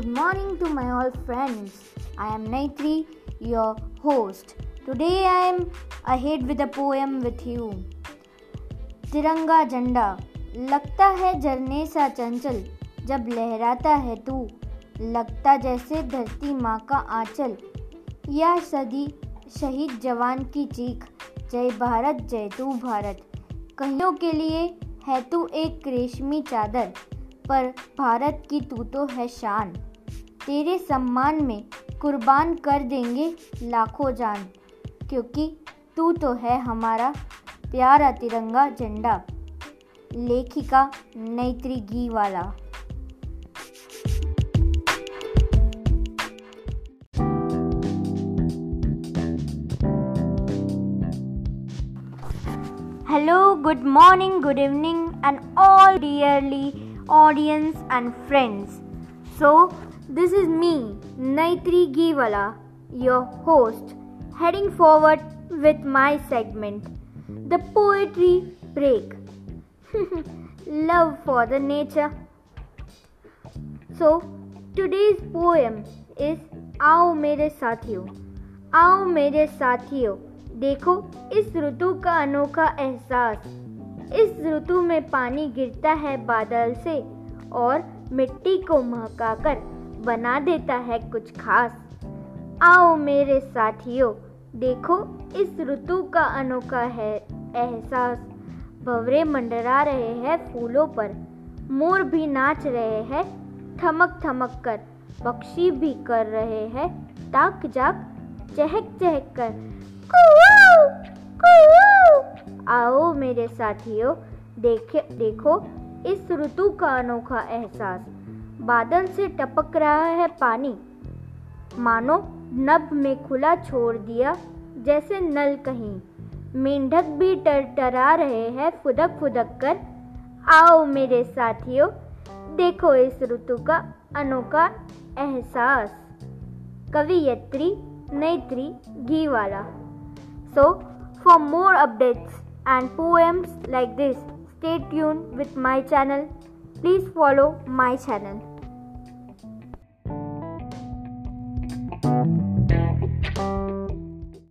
good morning to my all friends. I am Naitri, your host. Today I am ahead with a poem with you. तिरंगा झंडा लगता है झरने सा चंचल जब लहराता है तू लगता जैसे धरती माँ का आंचल यह सदी शहीद जवान की चीख जय भारत जय तू भारत कहियों के लिए है तू एक रेशमी चादर पर भारत की तू तो है शान तेरे सम्मान में कुर्बान कर देंगे लाखों जान, क्योंकि तू तो है हमारा प्यारा तिरंगा झंडा, लेखिका Naitri Ghiwala. Hello good morning good evening and all dearly audience and friends so this is me Naitri Ghiwala your host heading forward with my segment the poetry break love for the nature so today's poem is आओ मेरे साथियों आओ मेरे साथियों देखो, इस ऋतु का अनोखा एहसास। इस ऋतु में पानी गिरता है बादल से और मिट्टी को महका कर बना देता है कुछ खास। आओ मेरे साथियों, देखो, इस ऋतु का अनोखा है एहसास। भवरे मंडरा रहे हैं फूलों पर, मोर भी नाच रहे हैं, थमक थमक कर, पक्षी भी कर रहे हैं, ताक जाक, चहक चहक कर। आओ मेरे साथियों, देखे, देखो, इस ऋतु का अनोखा एहसास। बादल से टपक रहा है पानी मानो नब में खुला छोड़ दिया जैसे नल कहीं मेंढक भी टर टरटरा रहे हैं फुदक फुदक कर आओ मेरे साथियों, देखो इस ऋतु का अनोखा एहसास कवियत्री Naitri Ghiwala so for more updates and poems like this. Stay tuned with my channel. Please follow my channel.